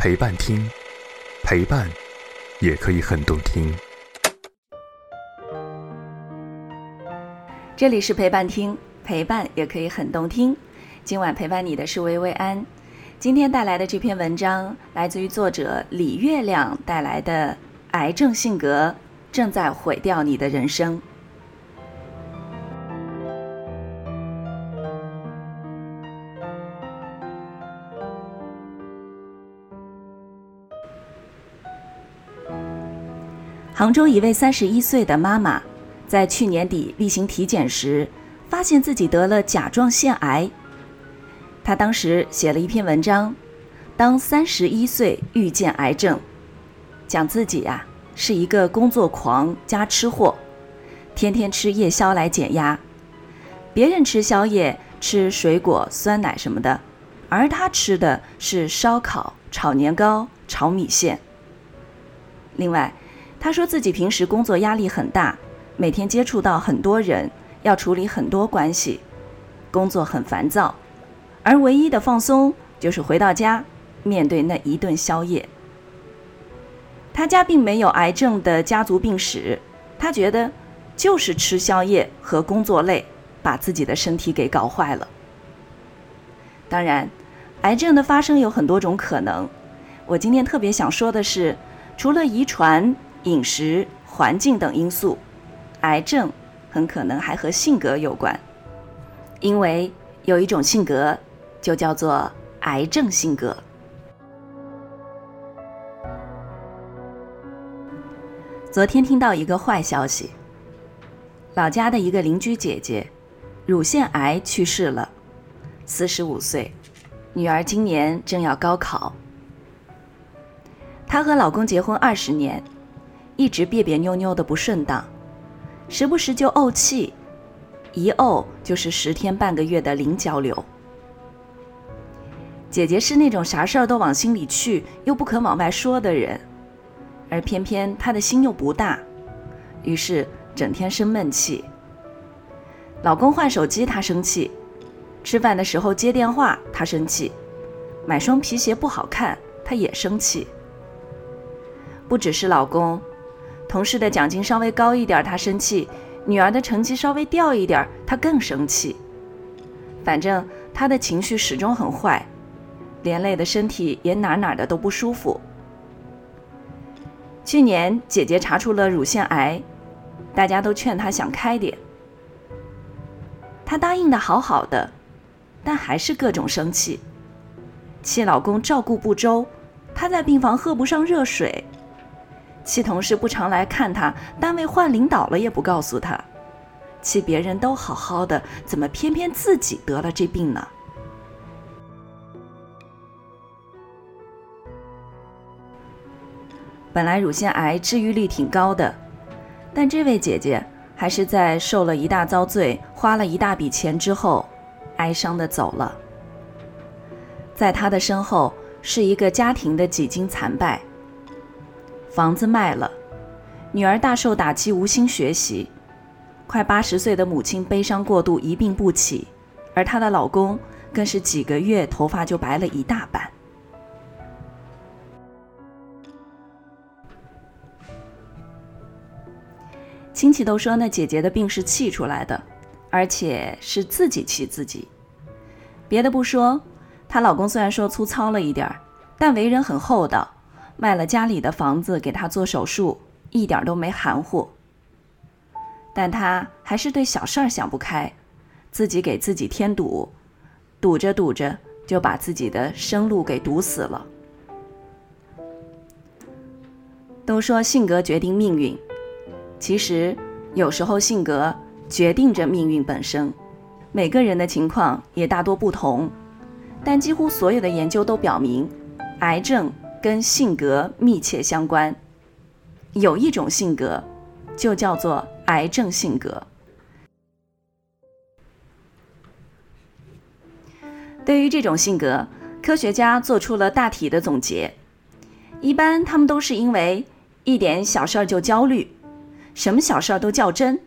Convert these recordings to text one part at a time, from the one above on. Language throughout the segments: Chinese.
陪伴听，陪伴也可以很动听。这里是陪伴听，陪伴也可以很动听。今晚陪伴你的是薇薇安。今天带来的这篇文章来自于作者李月亮带来的《癌症性格正在毁掉你的人生》。杭州一位三十一岁的妈妈，在去年底例行体检时，发现自己得了甲状腺癌。她当时写了一篇文章，《当三十一岁遇见癌症》，讲自己呀是一个工作狂加吃货，天天吃夜宵来减压。别人吃宵夜吃水果、酸奶什么的，而她吃的是烧烤、炒年糕、炒米线。另外，他说自己平时工作压力很大，每天接触到很多人，要处理很多关系，工作很烦躁，而唯一的放松就是回到家，面对那一顿宵夜。他家并没有癌症的家族病史，他觉得就是吃宵夜和工作累，把自己的身体给搞坏了。当然，癌症的发生有很多种可能，我今天特别想说的是，除了遗传。饮食、环境等因素，癌症很可能还和性格有关，因为有一种性格就叫做癌症性格。昨天听到一个坏消息，老家的一个邻居姐姐，乳腺癌去世了，四十五岁，女儿今年正要高考。她和老公结婚二十年。一直别别扭扭的不顺当，时不时就怄气，一怄就是十天半个月的零交流。姐姐是那种啥事儿都往心里去，又不肯往外说的人，而偏偏她的心又不大，于是整天生闷气。老公换手机她生气，吃饭的时候接电话她生气，买双皮鞋不好看她也生气。不只是老公。同事的奖金稍微高一点，他生气；女儿的成绩稍微掉一点，他更生气。反正他的情绪始终很坏，连累的身体也哪哪的都不舒服。去年姐姐查出了乳腺癌，大家都劝她想开点，她答应的好好的，但还是各种生气，气老公照顾不周，她在病房喝不上热水。气同事不常来看他，单位换领导了也不告诉他，气别人都好好的，怎么偏偏自己得了这病呢？本来乳腺癌治愈率挺高的，但这位姐姐还是在受了一大遭罪、花了一大笔钱之后，哀伤的走了。在她的身后是一个家庭的几经惨败。房子卖了，女儿大受打击，无心学习。快八十岁的母亲悲伤过度，一病不起，而她的老公更是几个月头发就白了一大半。亲戚都说那姐姐的病是气出来的，而且是自己气自己。别的不说，她老公虽然说粗糙了一点儿，但为人很厚道。卖了家里的房子给他做手术，一点都没含糊。但他还是对小事儿想不开，自己给自己添堵，堵着堵着就把自己的生路给堵死了。都说性格决定命运，其实有时候性格决定着命运本身。每个人的情况也大多不同，但几乎所有的研究都表明，癌症。跟性格密切相关，有一种性格就叫做癌症性格。对于这种性格，科学家做出了大体的总结。一般他们都是因为一点小事儿就焦虑，什么小事儿都较真，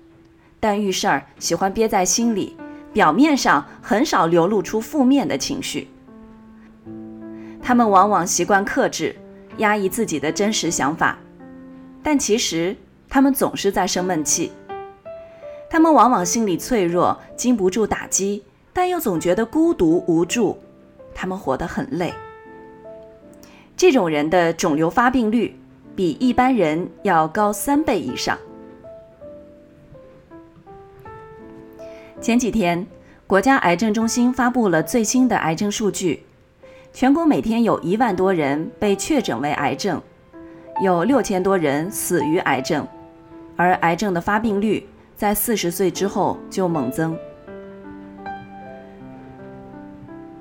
但遇事儿喜欢憋在心里，表面上很少流露出负面的情绪。他们往往习惯克制、压抑自己的真实想法，但其实他们总是在生闷气。他们往往心理脆弱，经不住打击，但又总觉得孤独无助。他们活得很累。这种人的肿瘤发病率比一般人要高三倍以上。前几天，国家癌症中心发布了最新的癌症数据，全国每天有一万多人被确诊为癌症，有六千多人死于癌症，而癌症的发病率在四十岁之后就猛增。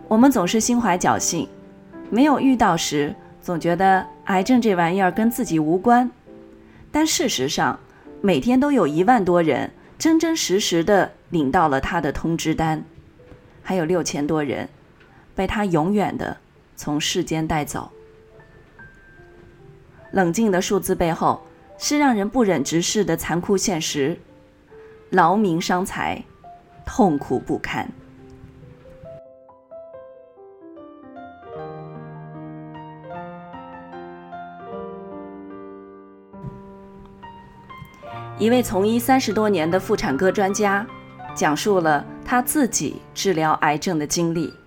我们总是心怀侥幸，没有遇到时。总觉得癌症这玩意儿跟自己无关，但事实上，每天都有一万多人真真实实的领到了他的通知单，还有六千多人被他永远的从世间带走。冷静的数字背后，是让人不忍直视的残酷现实：劳民伤财，痛苦不堪。一位从医三十多年的妇产科专家，讲述了他自己治疗癌症的经历。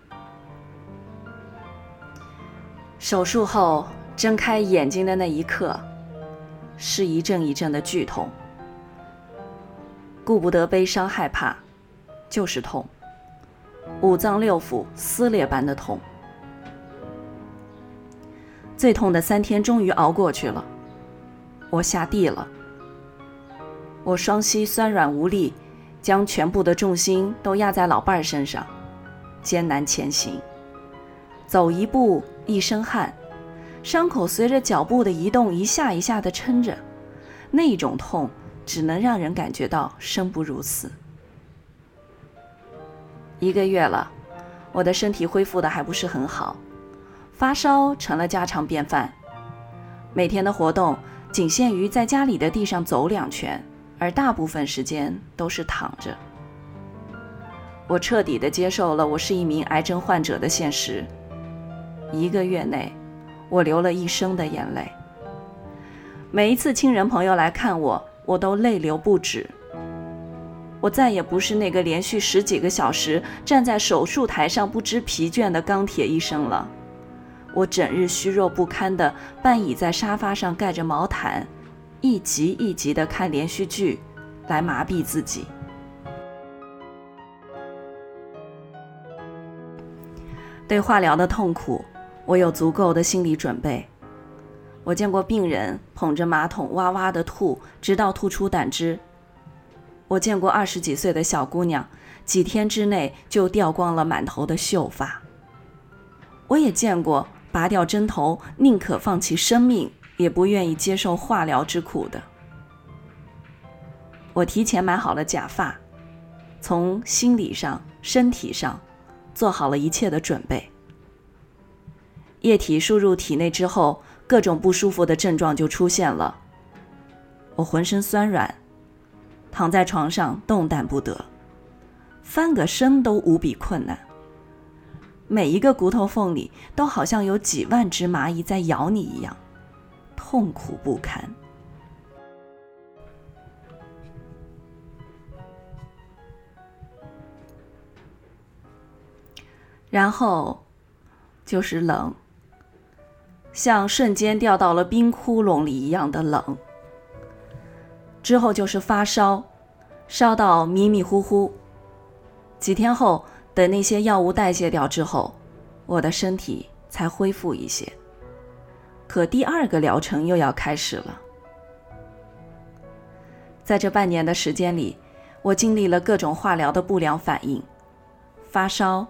手术后睁开眼睛的那一刻，是一阵一阵的剧痛，顾不得悲伤害怕，就是痛，五脏六腑撕裂般的痛。最痛的三天终于熬过去了，我下地了。我双膝酸软无力，将全部的重心都压在老伴儿身上，艰难前行。走一步一身汗，伤口随着脚步的移动一下一下的撑着，那种痛只能让人感觉到生不如死。一个月了，我的身体恢复的还不是很好，发烧成了家常便饭，每天的活动仅限于在家里的地上走两圈。而大部分时间都是躺着。我彻底的接受了我是一名癌症患者的现实。一个月内，我流了一生的眼泪。每一次亲人朋友来看我，我都泪流不止。我再也不是那个连续十几个小时站在手术台上不知疲倦的钢铁医生了。我整日虚弱不堪的半倚在沙发上，盖着毛毯。一集一集的看连续剧，来麻痹自己。对化疗的痛苦，我有足够的心理准备。我见过病人捧着马桶哇哇的吐，直到吐出胆汁。我见过二十几岁的小姑娘，几天之内就掉光了满头的秀发。我也见过拔掉针头，宁可放弃生命。也不愿意接受化疗之苦的。我提前买好了假发，从心理上、身体上做好了一切的准备。液体输入体内之后，各种不舒服的症状就出现了。我浑身酸软，躺在床上动弹不得，翻个身都无比困难。每一个骨头缝里都好像有几万只蚂蚁在咬你一样。痛苦不堪，然后就是冷，像瞬间掉到了冰窟窿里一样的冷。之后就是发烧，烧到迷迷糊糊。几天后，等那些药物代谢掉之后，我的身体才恢复一些。可第二个疗程又要开始了。在这半年的时间里，我经历了各种化疗的不良反应：发烧、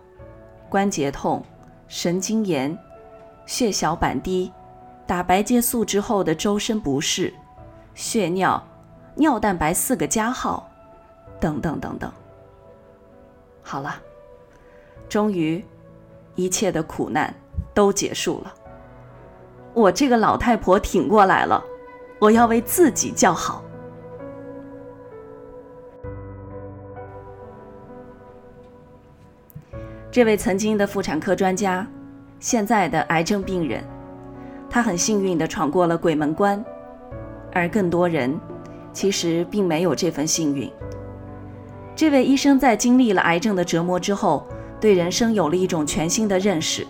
关节痛、神经炎、血小板低、打白介素之后的周身不适、血尿、尿蛋白四个加号，等等等等。好了，终于，一切的苦难都结束了。我这个老太婆挺过来了，我要为自己叫好。这位曾经的妇产科专家，现在的癌症病人，他很幸运地闯过了鬼门关，而更多人其实并没有这份幸运。这位医生在经历了癌症的折磨之后，对人生有了一种全新的认识，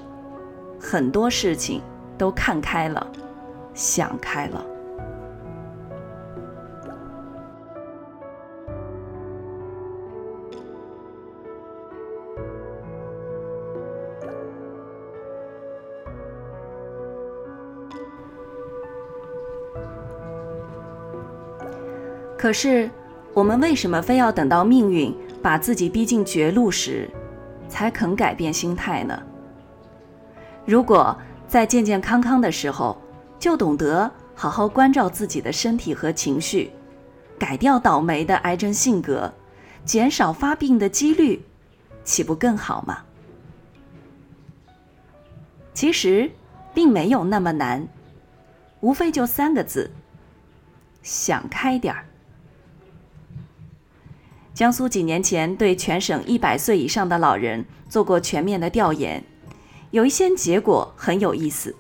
很多事情都看开了，想开了。可是，我们为什么非要等到命运把自己逼进绝路时，才肯改变心态呢？如果在健健康康的时候就懂得好好关照自己的身体和情绪，改掉倒霉的癌症性格，减少发病的几率，岂不更好吗？其实，并没有那么难，无非就三个字：想开点儿。江苏几年前对全省一百岁以上的老人做过全面的调研，有一些结果很有意思。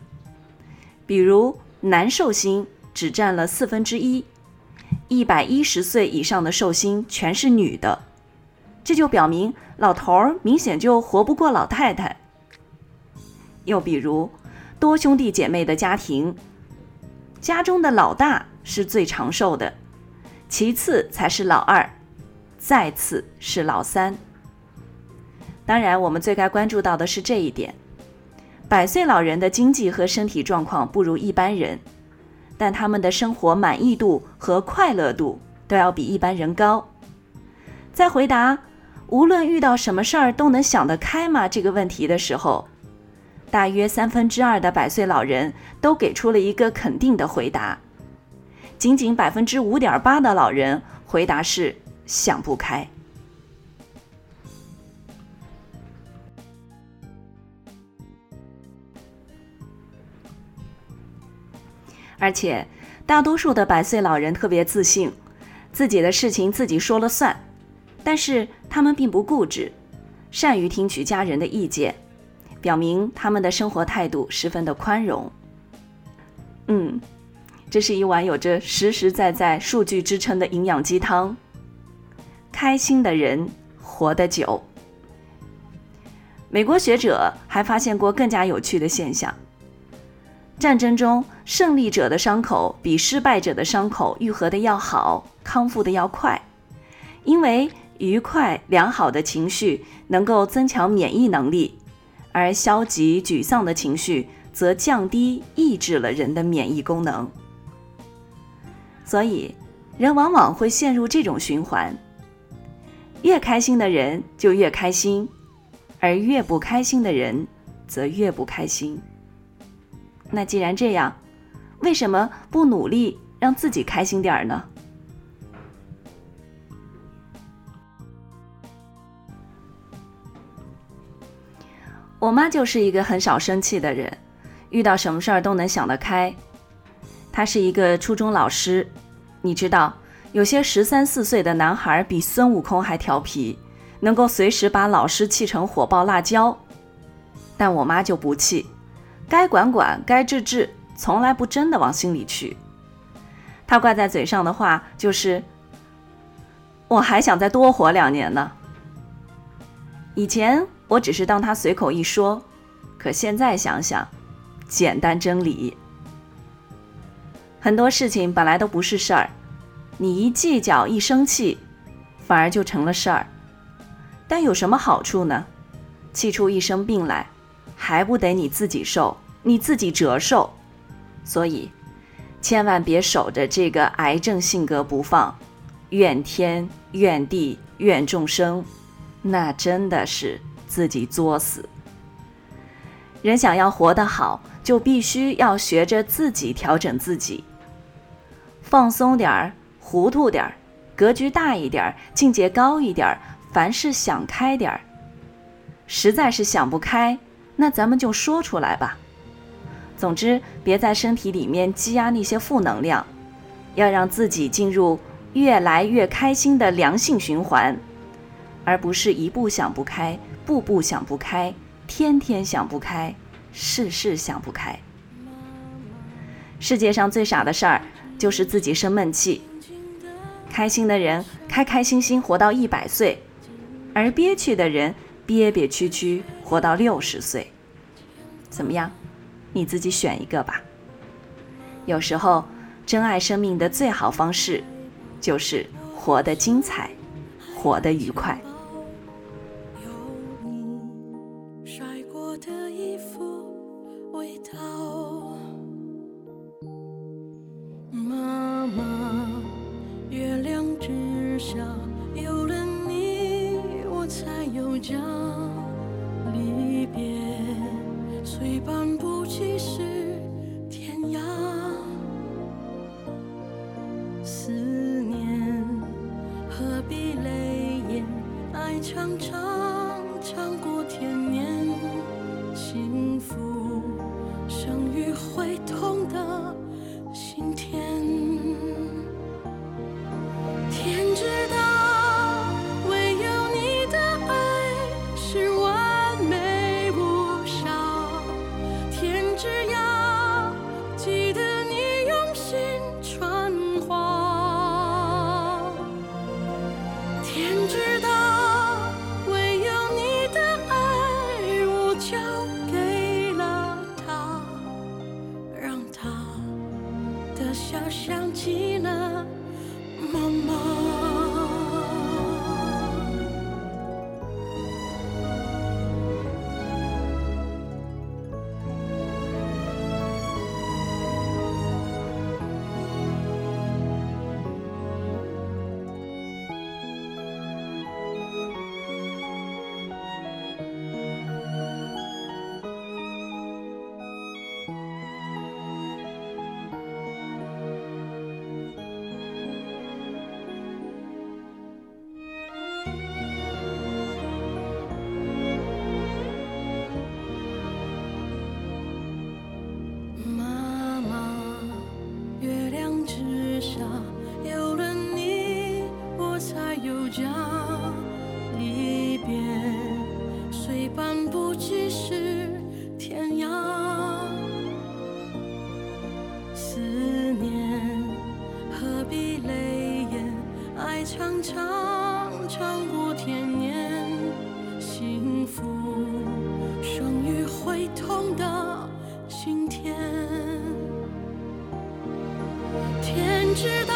比如男寿星只占了四分之一，一百一十岁以上的寿星全是女的，这就表明老头儿明显就活不过老太太。又比如多兄弟姐妹的家庭，家中的老大是最长寿的，其次才是老二。再次是老三。当然，我们最该关注到的是这一点：百岁老人的经济和身体状况不如一般人，但他们的生活满意度和快乐度都要比一般人高。在回答“无论遇到什么事儿都能想得开吗”这个问题的时候，大约三分之二的百岁老人都给出了一个肯定的回答，仅仅百分之五点八的老人回答是。想不开，而且大多数的百岁老人特别自信，自己的事情自己说了算。但是他们并不固执，善于听取家人的意见，表明他们的生活态度十分的宽容。嗯，这是一碗有着实实在在数据支撑的营养鸡汤。开心的人活得久。美国学者还发现过更加有趣的现象：战争中胜利者的伤口比失败者的伤口愈合的要好，康复的要快，因为愉快良好的情绪能够增强免疫能力，而消极沮丧的情绪则降低抑制了人的免疫功能。所以，人往往会陷入这种循环。越开心的人就越开心，而越不开心的人则越不开心。那既然这样，为什么不努力让自己开心点儿呢？我妈就是一个很少生气的人，遇到什么事儿都能想得开。她是一个初中老师，你知道。有些十三四岁的男孩比孙悟空还调皮，能够随时把老师气成火爆辣椒。但我妈就不气，该管管，该治治，从来不真的往心里去。她挂在嘴上的话就是：“我还想再多活两年呢。”以前我只是当她随口一说，可现在想想，简单真理。很多事情本来都不是事儿。你一计较一生气，反而就成了事儿。但有什么好处呢？气出一身病来，还不得你自己受，你自己折寿。所以，千万别守着这个癌症性格不放，怨天怨地怨众生，那真的是自己作死。人想要活得好，就必须要学着自己调整自己，放松点儿。糊涂点儿，格局大一点儿，境界高一点儿，凡事想开点儿。实在是想不开，那咱们就说出来吧。总之，别在身体里面积压那些负能量，要让自己进入越来越开心的良性循环，而不是一步想不开，步步想不开，天天想不开，事事想不开。世界上最傻的事儿就是自己生闷气。开心的人开开心心活到一百岁，而憋屈的人憋憋屈屈活到六十岁。怎么样？你自己选一个吧。有时候，珍爱生命的最好方式，就是活得精彩，活得愉快。最伴不起是天涯。思念何必泪眼爱长长长过长长长过天年，幸福生于会痛的心田。天知道。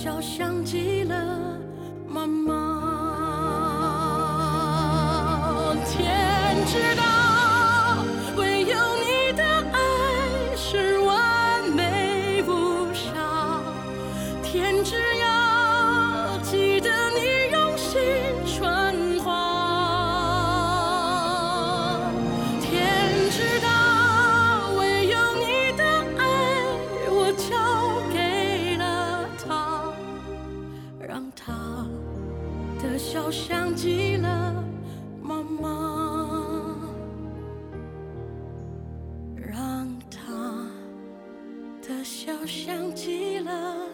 小相机笑像极了妈妈，让她的笑像极了。